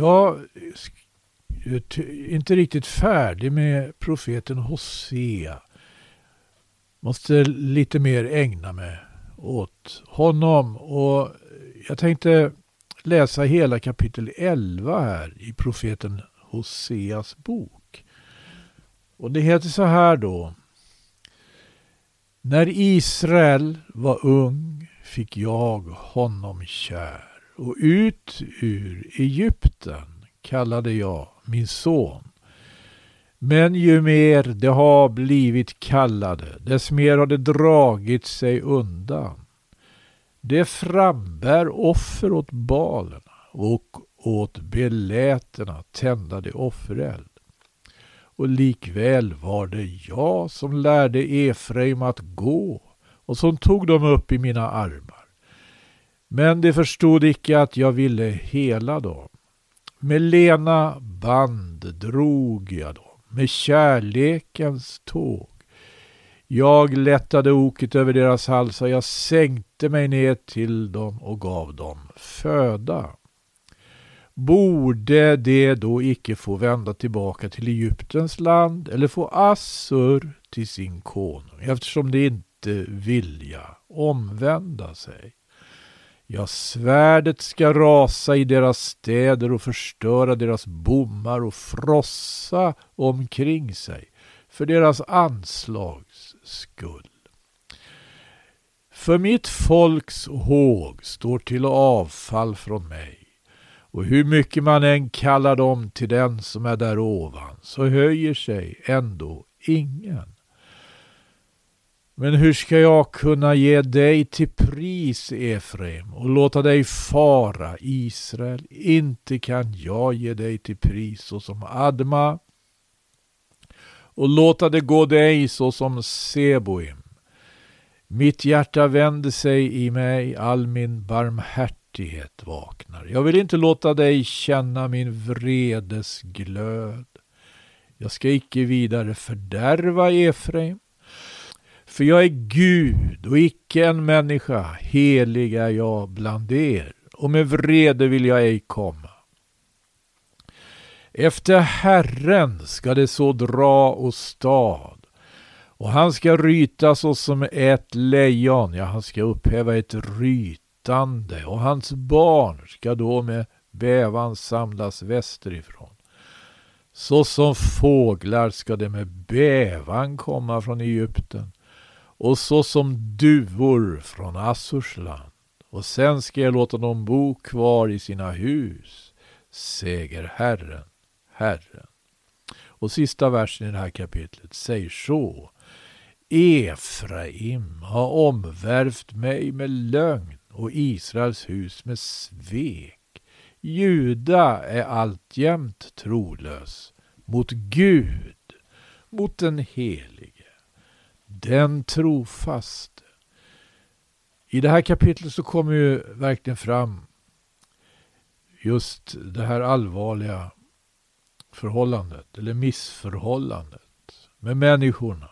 Jag är inte riktigt färdig med profeten Hosea. Måste lite mer ägna mig åt honom. Och jag tänkte läsa hela kapitel 11 här i profeten Hoseas bok. Och det heter så här då. När Israel var ung fick jag honom kär och ut ur Egypten kallade jag min son. Men ju mer det har blivit kallade, dess mer har det dragit sig undan. Det frambär offer åt balerna och åt beläterna tända det offereld. Och likväl var det jag som lärde Efraim att gå och som tog dem upp i mina armar. Men de förstod icke att jag ville hela dem. Med lena band drog jag dem, med kärlekens tåg. Jag lättade oket över deras halsar, jag sänkte mig ner till dem och gav dem föda. Borde de då icke få vända tillbaka till Egyptens land eller få Assur till sin konung eftersom de inte vilja omvända sig? Ja, svärdet ska rasa i deras städer och förstöra deras bommar och frossa omkring sig för deras anslags skull. För mitt folks håg står till avfall från mig och hur mycket man än kallar dem till den som är där ovan så höjer sig ändå ingen. Men hur ska jag kunna ge dig till pris, Efraim, och låta dig fara, Israel? Inte kan jag ge dig till pris såsom Adma och låta det gå dig såsom Seboim. Mitt hjärta vänder sig i mig, all min barmhärtighet vaknar. Jag vill inte låta dig känna min vredes glöd. Jag ska icke vidare fördärva Efraim för jag är Gud och icke en människa, helig är jag bland er, och med vrede vill jag ej komma. Efter Herren ska det så dra och stad, och han ska ryta såsom ett lejon, ja, han ska upphäva ett rytande, och hans barn ska då med bävan samlas västerifrån. Så som fåglar ska det med bävan komma från Egypten och så som duvor från Assurs land. Och sen ska jag låta dem bo kvar i sina hus, säger Herren, Herren. Och sista versen i det här kapitlet säger så. Efraim har omvärvt mig med lögn och Israels hus med svek. Juda är alltjämt trolös mot Gud, mot den helige den trofaste. I det här kapitlet så kommer ju verkligen fram just det här allvarliga förhållandet, eller missförhållandet med människorna.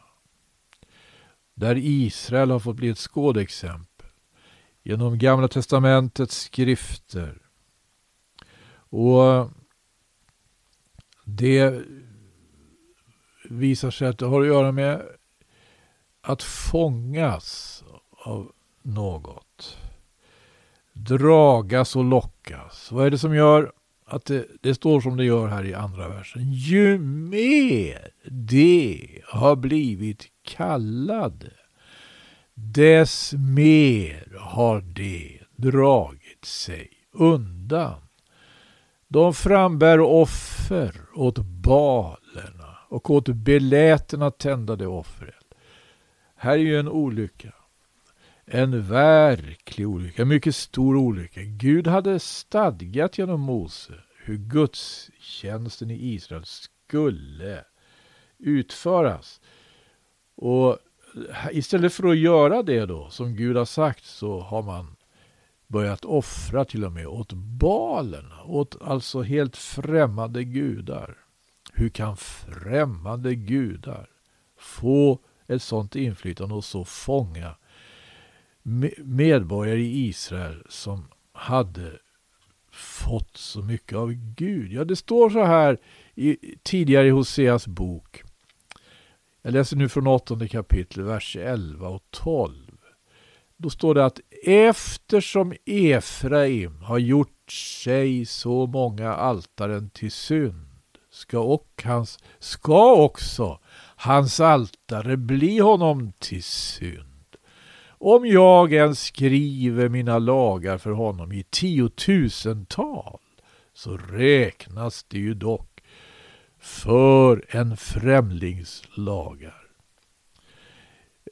Där Israel har fått bli ett skådexempel genom Gamla Testamentets skrifter. Och det visar sig att det har att göra med att fångas av något. Dragas och lockas. Vad är det som gör att det, det, står som det gör här i andra versen? Ju mer det har blivit kallade, dess mer har det dragit sig undan. De frambär offer åt balerna och åt belätena tändade offer. Här är ju en olycka. En verklig olycka, en mycket stor olycka. Gud hade stadgat genom Mose hur gudstjänsten i Israel skulle utföras. Och istället för att göra det då, som Gud har sagt, så har man börjat offra till och med åt balerna, åt alltså helt främmande gudar. Hur kan främmande gudar få ett sådant inflytande och så fånga medborgare i Israel som hade fått så mycket av Gud? Ja, det står så här i, tidigare i Hoseas bok. Jag läser nu från åttonde kapitlet, vers 11 och 12. Då står det att eftersom Efraim har gjort sig så många altaren till synd ska, och hans, ska också hans altare bli honom till synd. Om jag än skriver mina lagar för honom i tiotusental så räknas det ju dock för en främlings lagar.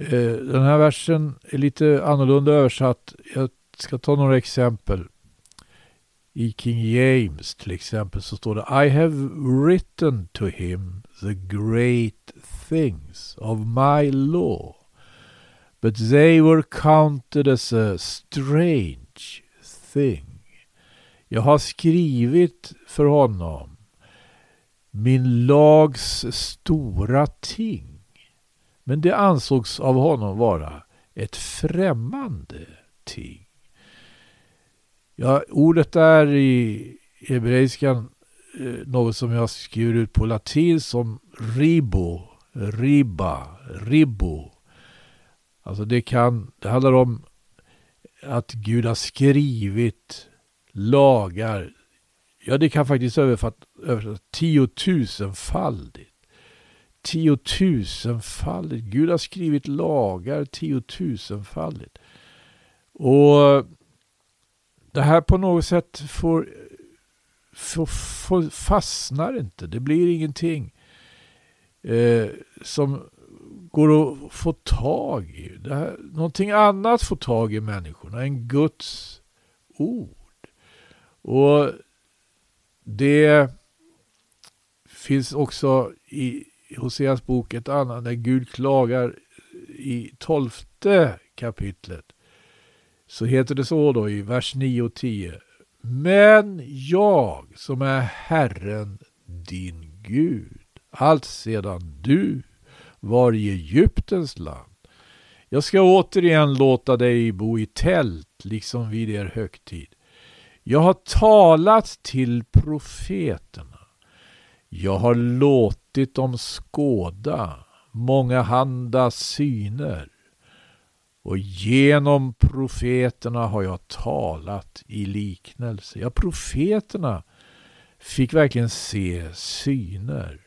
Eh, den här versen är lite annorlunda översatt. Jag ska ta några exempel. I King James till exempel så står det I have written to him the great things of my law but they were counted as a strange thing. Jag har skrivit för honom min lags stora ting. Men det ansågs av honom vara ett främmande ting. Ja, ordet är i hebreiskan eh, något som jag skriver ut på latin som ribo, Ribba, ribbo. Alltså det kan, det handlar om att Gud har skrivit lagar. Ja, det kan faktiskt översättas tiotusenfaldigt. Tiotusenfaldigt. Gud har skrivit lagar tiotusenfaldigt. Och det här på något sätt får, får, får fastnar inte. Det blir ingenting eh, som går att få tag i. Det här, någonting annat får tag i människorna än Guds ord. Och det finns också i Hoseas bok ett annat där Gud klagar i tolfte kapitlet. Så heter det så då i vers 9 och 10. Men jag som är Herren din Gud, allt sedan du var i Egyptens land. Jag ska återigen låta dig bo i tält, liksom vid er högtid. Jag har talat till profeterna. Jag har låtit dem skåda många handa syner och genom profeterna har jag talat i liknelse. Ja, profeterna fick verkligen se syner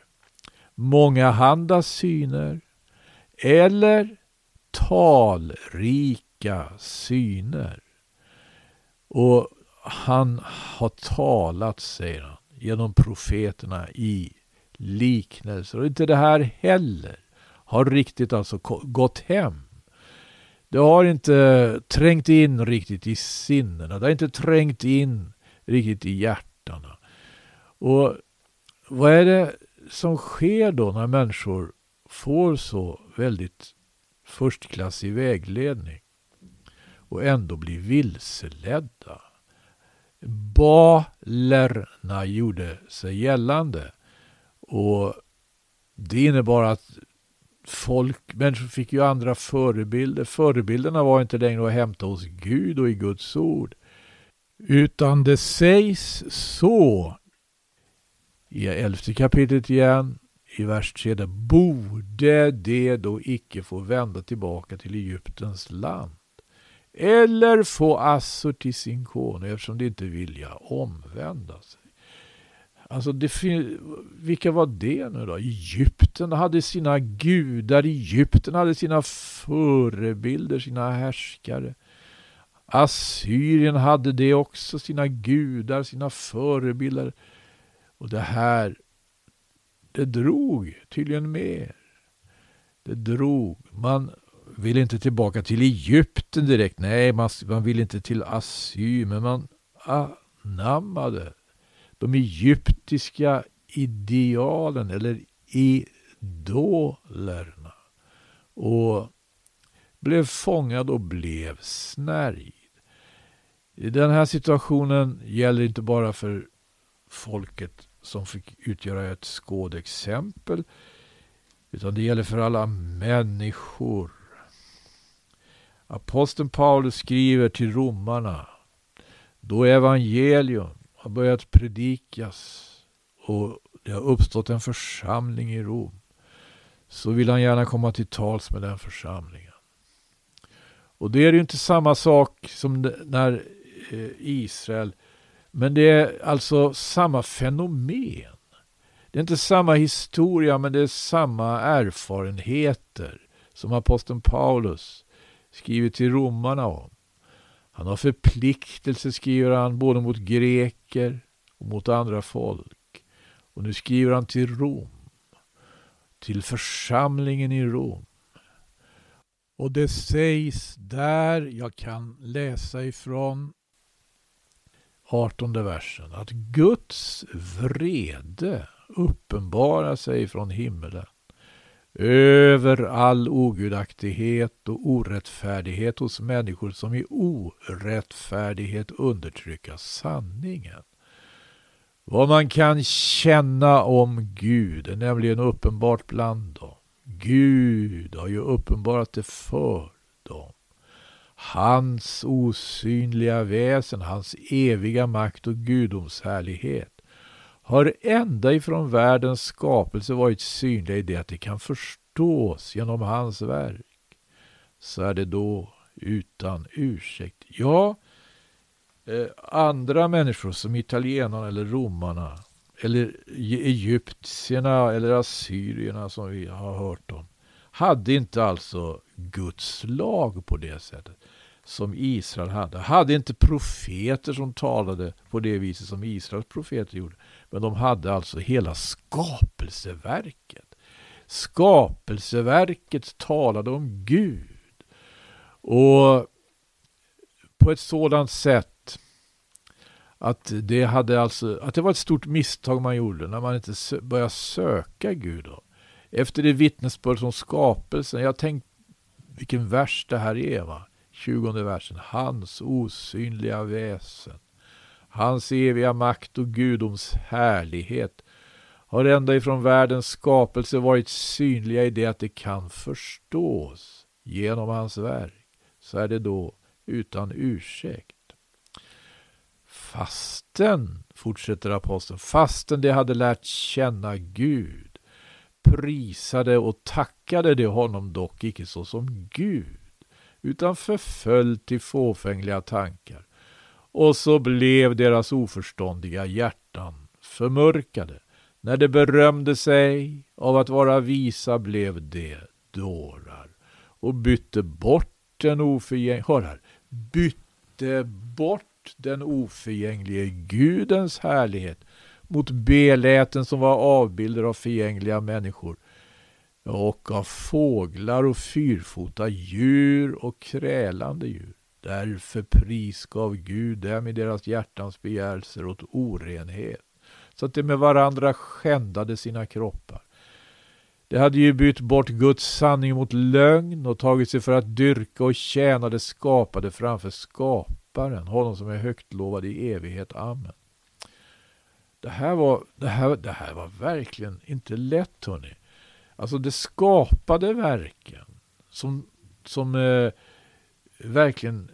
många handa syner eller talrika syner. Och han har talat, säger han, genom profeterna i liknelser. Och inte det här heller har riktigt alltså gått hem. Det har inte trängt in riktigt i sinnena. Det har inte trängt in riktigt i hjärtana. Och vad är det som sker då när människor får så väldigt förstklassig vägledning och ändå blir vilseledda. Balerna gjorde sig gällande och det innebar att folk, människor fick ju andra förebilder. Förebilderna var inte längre att hämta hos Gud och i Guds ord. Utan det sägs så i elfte kapitlet igen, i vers 3, borde det då icke få vända tillbaka till Egyptens land eller få Assur till sin konung eftersom de inte vilja omvända sig. Alltså, det, vilka var det nu då? Egypten hade sina gudar, Egypten hade sina förebilder, sina härskare. Assyrien hade det också, sina gudar, sina förebilder. Och det här, det drog tydligen mer. Det drog. Man vill inte tillbaka till Egypten direkt. Nej, man, man vill inte till Assyr, men man anammade de egyptiska idealen eller idolerna och blev fångad och blev snärjd. Den här situationen gäller inte bara för folket som fick utgöra ett skådexempel. Utan det gäller för alla människor. Aposteln Paulus skriver till romarna. Då evangelium har börjat predikas och det har uppstått en församling i Rom så vill han gärna komma till tals med den församlingen. Och det är ju inte samma sak som när eh, Israel, men det är alltså samma fenomen. Det är inte samma historia, men det är samma erfarenheter som aposteln Paulus skriver till romarna om. Han har förpliktelser, skriver han, både mot greker och mot andra folk. Och nu skriver han till Rom, till församlingen i Rom. Och det sägs där, jag kan läsa ifrån 18 versen, att Guds vrede uppenbarar sig från himmelen över all ogudaktighet och orättfärdighet hos människor som i orättfärdighet undertrycka sanningen. Vad man kan känna om Gud är nämligen uppenbart bland dem. Gud har ju uppenbarat det för dem. Hans osynliga väsen, hans eviga makt och gudomshärlighet har ända ifrån världens skapelse varit synliga i det att det kan förstås genom hans verk. Så är det då utan ursäkt. Ja, eh, andra människor som italienarna eller romarna eller e- egyptierna eller assyrierna som vi har hört om hade inte alltså Guds lag på det sättet som Israel hade. Hade inte profeter som talade på det viset som Israels profeter gjorde. Men de hade alltså hela skapelseverket. Skapelseverket talade om Gud. Och på ett sådant sätt att det, hade alltså, att det var ett stort misstag man gjorde när man inte började söka Gud. Då. Efter det vittnesbörd som skapelsen. Jag tänkte vilken vers det här är. Va? 20 versen. Hans osynliga väsen. Hans eviga makt och gudoms härlighet har ända ifrån världens skapelse varit synliga i det att det kan förstås genom hans verk. Så är det då utan ursäkt. Fasten, fortsätter aposteln, fasten de hade lärt känna Gud, prisade och tackade de honom dock icke såsom Gud, utan förföll till fåfängliga tankar. Och så blev deras oförståndiga hjärtan förmörkade. När de berömde sig av att vara visa blev de dårar och bytte bort den oförgängliga, hör här, bytte bort den oförgänglige Gudens härlighet mot beläten som var avbilder av förgängliga människor och av fåglar och fyrfota djur och krälande djur. Därför prisgav Gud dem i deras hjärtans begärelser åt orenhet, så att de med varandra skändade sina kroppar. De hade ju bytt bort Guds sanning mot lögn och tagit sig för att dyrka och tjäna det skapade framför skaparen, honom som är högt lovad i evighet. Amen. Det här var, det här, det här var verkligen inte lätt, hörni. Alltså det skapade verken som, som eh, verkligen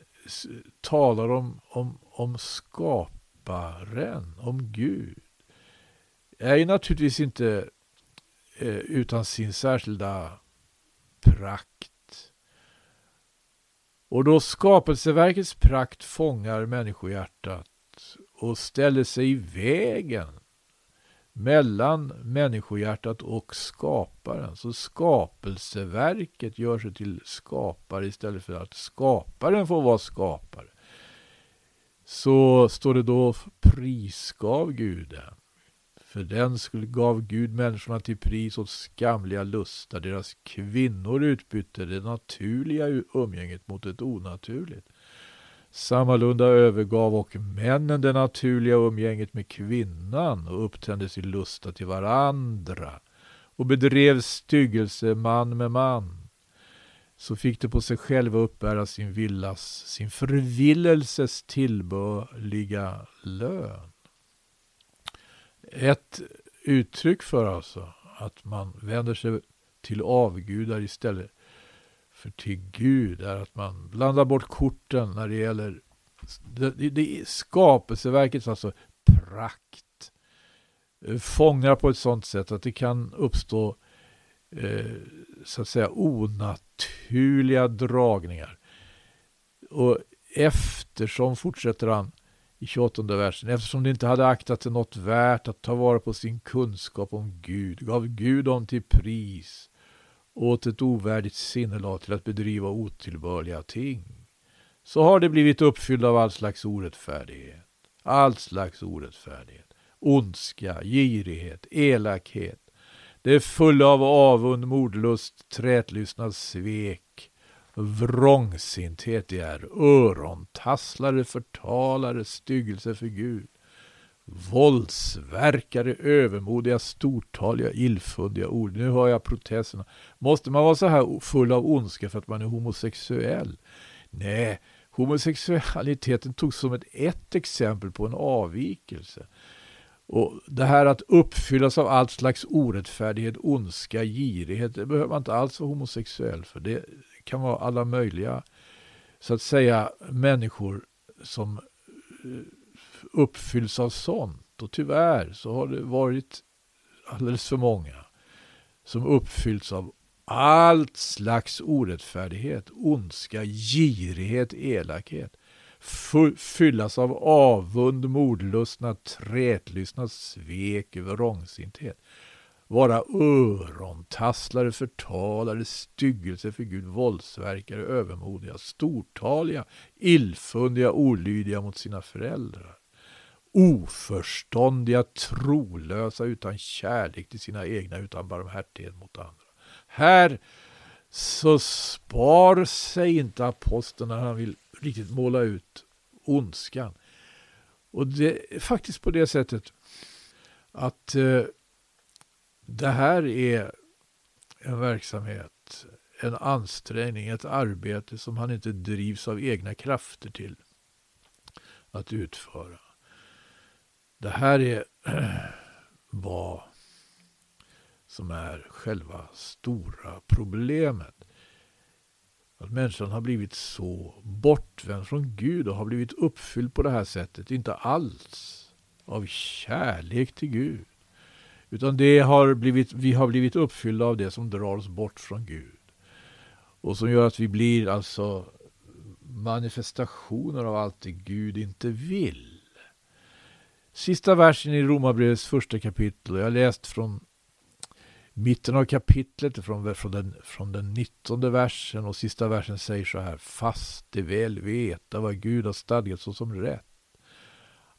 talar om, om, om skaparen, om Gud, är ju naturligtvis inte eh, utan sin särskilda prakt. Och då skapelseverkets prakt fångar människohjärtat och ställer sig i vägen mellan människohjärtat och skaparen. Så skapelseverket gör sig till skapare istället för att skaparen får vara skapare. Så står det då prisgav Gud dem. För den skulle gav Gud människorna till pris åt skamliga lustar. Deras kvinnor utbytte det naturliga umgänget mot ett onaturligt. Sammalunda övergav och männen det naturliga umgänget med kvinnan och upptände sin lusta till varandra och bedrev styggelse man med man. Så fick de på sig själva uppbära sin villas, sin förvillelses tillbörliga lön. Ett uttryck för alltså att man vänder sig till avgudar istället för till Gud är att man blandar bort korten när det gäller det, det, det skapelseverkets alltså prakt eh, fångar på ett sådant sätt att det kan uppstå eh, så att säga onaturliga dragningar. Och eftersom, fortsätter han i 28 versen, eftersom det inte hade aktat det något värt att ta vara på sin kunskap om Gud, gav Gud dem till pris åt ett ovärdigt sinnelag till att bedriva otillbörliga ting. Så har det blivit uppfyllda av all slags orättfärdighet. All slags orättfärdighet. Ondska, girighet, elakhet. Det är fulla av avund, mordlust, trätlystnad, svek, vrångsinthet. Det är örontasslare, förtalare, styggelse för Gud. Våldsverkare, övermodiga, stortaliga, illfundiga ord. Nu hör jag protesterna. Måste man vara så här full av ondska för att man är homosexuell? Nej, homosexualiteten togs som ett, ett exempel på en avvikelse. Och Det här att uppfyllas av allt slags orättfärdighet, ondska, girighet, det behöver man inte alls vara homosexuell för. Det kan vara alla möjliga, så att säga, människor som eh, uppfylls av sånt. Och tyvärr så har det varit alldeles för många som uppfyllts av allt slags orättfärdighet, ondska, girighet, elakhet. Fyllas av avund, mordlustnad, trätlystnad, svek, vrångsinthet. Vara örontasslare, förtalare, styggelse för Gud, våldsverkare, övermodiga, stortaliga, illfundiga, olydiga mot sina föräldrar oförståndiga, trolösa, utan kärlek till sina egna, utan barmhärtighet mot andra. Här så spar sig inte aposteln när han vill riktigt måla ut ondskan. Och det är faktiskt på det sättet att eh, det här är en verksamhet, en ansträngning, ett arbete som han inte drivs av egna krafter till att utföra. Det här är vad som är själva stora problemet. Att människan har blivit så bortvänd från Gud och har blivit uppfylld på det här sättet. Inte alls av kärlek till Gud. Utan det har blivit, vi har blivit uppfyllda av det som drar oss bort från Gud. Och som gör att vi blir alltså manifestationer av allt det Gud inte vill. Sista versen i Romarbrevets första kapitel. Jag har läst från mitten av kapitlet, från, från, den, från den 19 versen och sista versen säger så här. Fast det väl veta vad Gud har stadgat såsom rätt.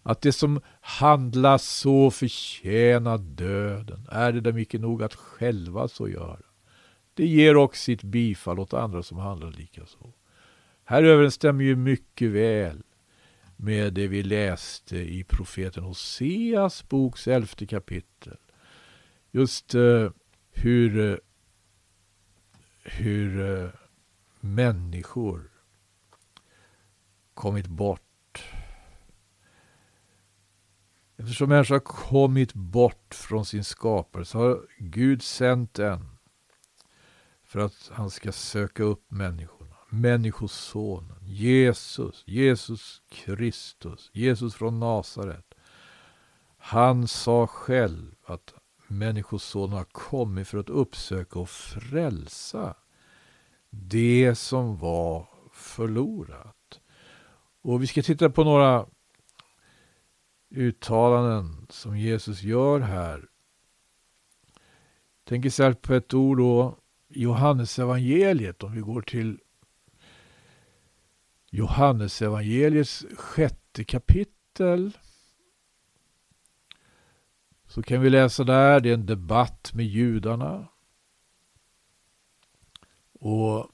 Att det som handlas så förtjänar döden, är det dem icke nog att själva så göra. Det ger också sitt bifall åt andra som handlar lika så. Här överensstämmer ju mycket väl med det vi läste i profeten Hoseas boks elfte kapitel. Just eh, hur, eh, hur eh, människor kommit bort. Eftersom människan har kommit bort från sin skapare så har Gud sänt en för att han ska söka upp människor Människosonen, Jesus, Jesus Kristus, Jesus från Nasaret. Han sa själv att Människosonen har kommit för att uppsöka och frälsa det som var förlorat. Och vi ska titta på några uttalanden som Jesus gör här. Tänk istället på ett ord då, Johannes evangeliet om vi går till Johannes evangeliets sjätte kapitel. Så kan vi läsa där, det är en debatt med judarna. Och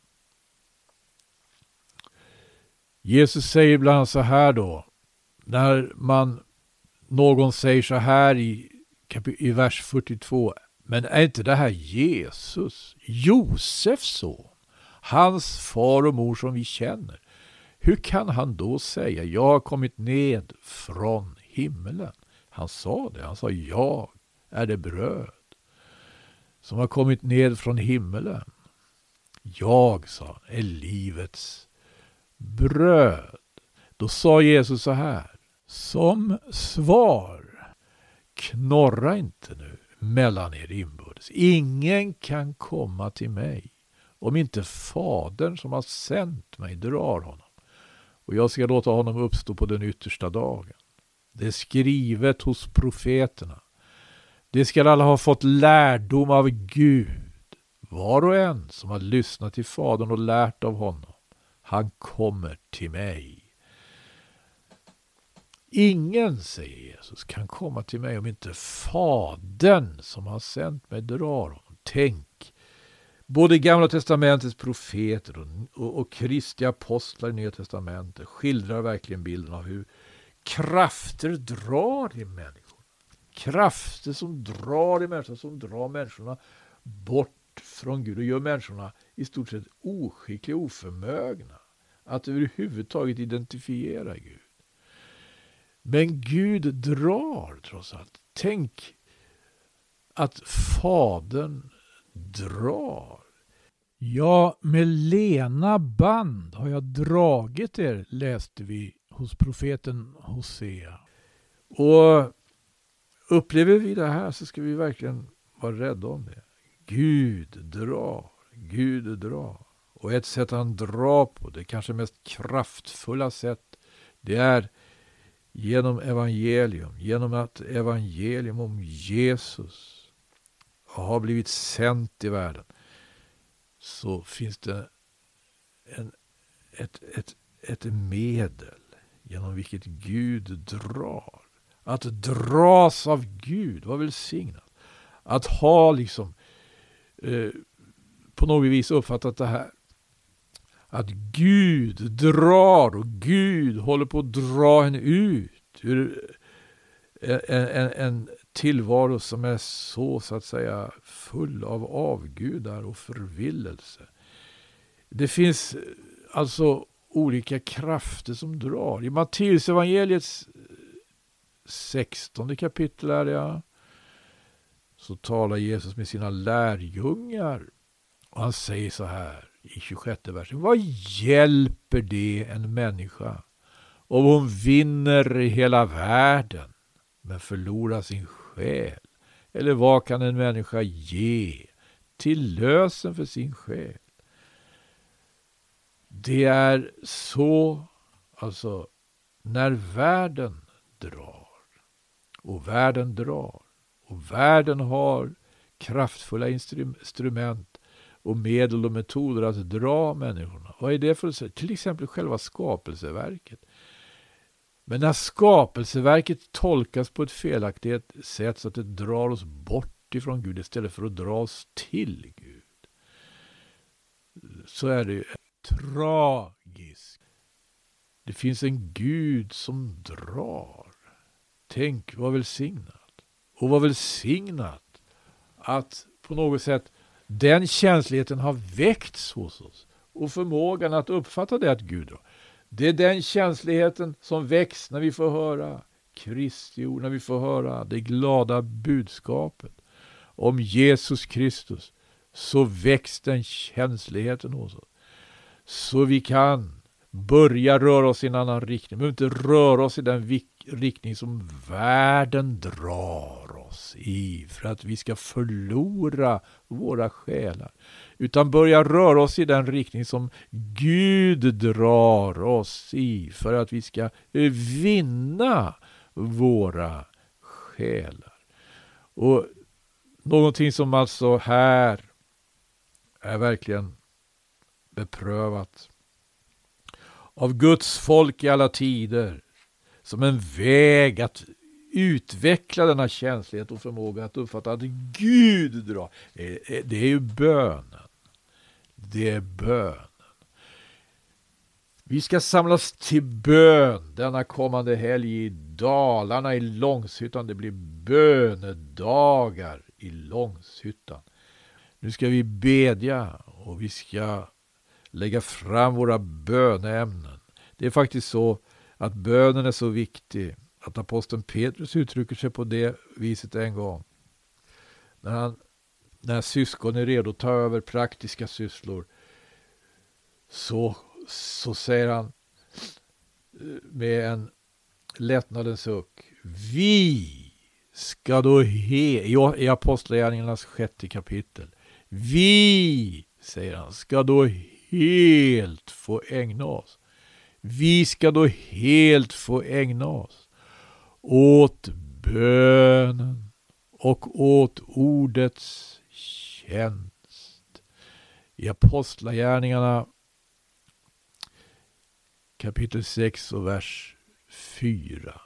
Jesus säger ibland så här då, när man någon säger så här i, i vers 42, men är inte det här Jesus, Josefs son, hans far och mor som vi känner? Hur kan han då säga jag har kommit ned från himlen? Han sa det. Han sa jag är det bröd som har kommit ned från himmelen. Jag, sa han, är livets bröd. Då sa Jesus så här. Som svar knorra inte nu mellan er inbördes. Ingen kan komma till mig om inte Fadern som har sänt mig drar honom. Och jag ska låta honom uppstå på den yttersta dagen. Det är skrivet hos profeterna. Det skall alla ha fått lärdom av Gud. Var och en som har lyssnat till Fadern och lärt av honom, han kommer till mig. Ingen, säger Jesus, kan komma till mig om inte Fadern som har sänt mig drar honom. Tänk, både Gamla Testamentets profeter och, och, och Kristi apostlar i Nya Testamentet skildrar verkligen bilden av hur krafter drar i människor. Krafter som drar i människorna, som drar människorna bort från Gud och gör människorna i stort sett oskickliga, oförmögna att överhuvudtaget identifiera Gud. Men Gud drar trots allt. Tänk att Fadern drar. Ja, med lena band har jag dragit er, läste vi hos profeten Hosea. Och upplever vi det här så ska vi verkligen vara rädda om det. Gud drar, Gud drar. Och ett sätt han drar på, det kanske mest kraftfulla sätt, det är genom evangelium, genom att evangelium om Jesus har blivit sänt i världen, så finns det en, ett, ett, ett medel genom vilket Gud drar. Att dras av Gud, var välsignat. Att ha liksom eh, på något vis uppfattat det här att Gud drar och Gud håller på att dra henne ut ur en, en, en tillvaro som är så, så att säga, full av avgudar och förvillelse. Det finns eh, alltså olika krafter som drar. I Matteus evangeliets eh, 16 kapitel är det, så talar Jesus med sina lärjungar. Och han säger så här i 26 versen. Vad hjälper det en människa om hon vinner hela världen men förlorar sin själ? Eller vad kan en människa ge till lösen för sin själ? Det är så, alltså, när världen drar och världen drar och världen har kraftfulla instrument och medel och metoder att dra människorna. Vad är det för Till exempel själva skapelseverket. Men när skapelseverket tolkas på ett felaktigt sätt så att det drar oss bort ifrån Gud istället för att dra oss till Gud. Så är det tragiskt. Det finns en Gud som drar. Tänk vad välsignat. Och vad välsignat att på något sätt den känsligheten har väckts hos oss och förmågan att uppfatta det att Gud drar. Det är den känsligheten som väcks när vi får höra Kristi ord, när vi får höra det glada budskapet om Jesus Kristus. Så väcks den känsligheten hos oss. Så vi kan börja röra oss i en annan riktning. Vi behöver inte röra oss i den riktning som världen drar oss i för att vi ska förlora våra själar. Utan börja röra oss i den riktning som Gud drar oss i för att vi ska vinna våra själar. Och någonting som alltså här är verkligen beprövat av Guds folk i alla tider som en väg att utveckla denna känslighet och förmåga att uppfatta att Gud drar. Eh, eh, det är ju bönen. Det är bönen. Vi ska samlas till bön denna kommande helg i Dalarna i Långshyttan. Det blir bönedagar i Långshyttan. Nu ska vi bedja och vi ska lägga fram våra böneämnen. Det är faktiskt så att bönen är så viktig att aposteln Petrus uttrycker sig på det viset en gång. När, han, när syskon är redo att ta över praktiska sysslor så, så säger han eh, med en lättnadens suck. Vi ska då he, i Apostlagärningarnas sjätte kapitel. Vi, säger han, ska då helt få ägna oss. Vi ska då helt få ägna oss åt bönen och åt ordets tjänst. I Apostlagärningarna kapitel 6 och vers 4.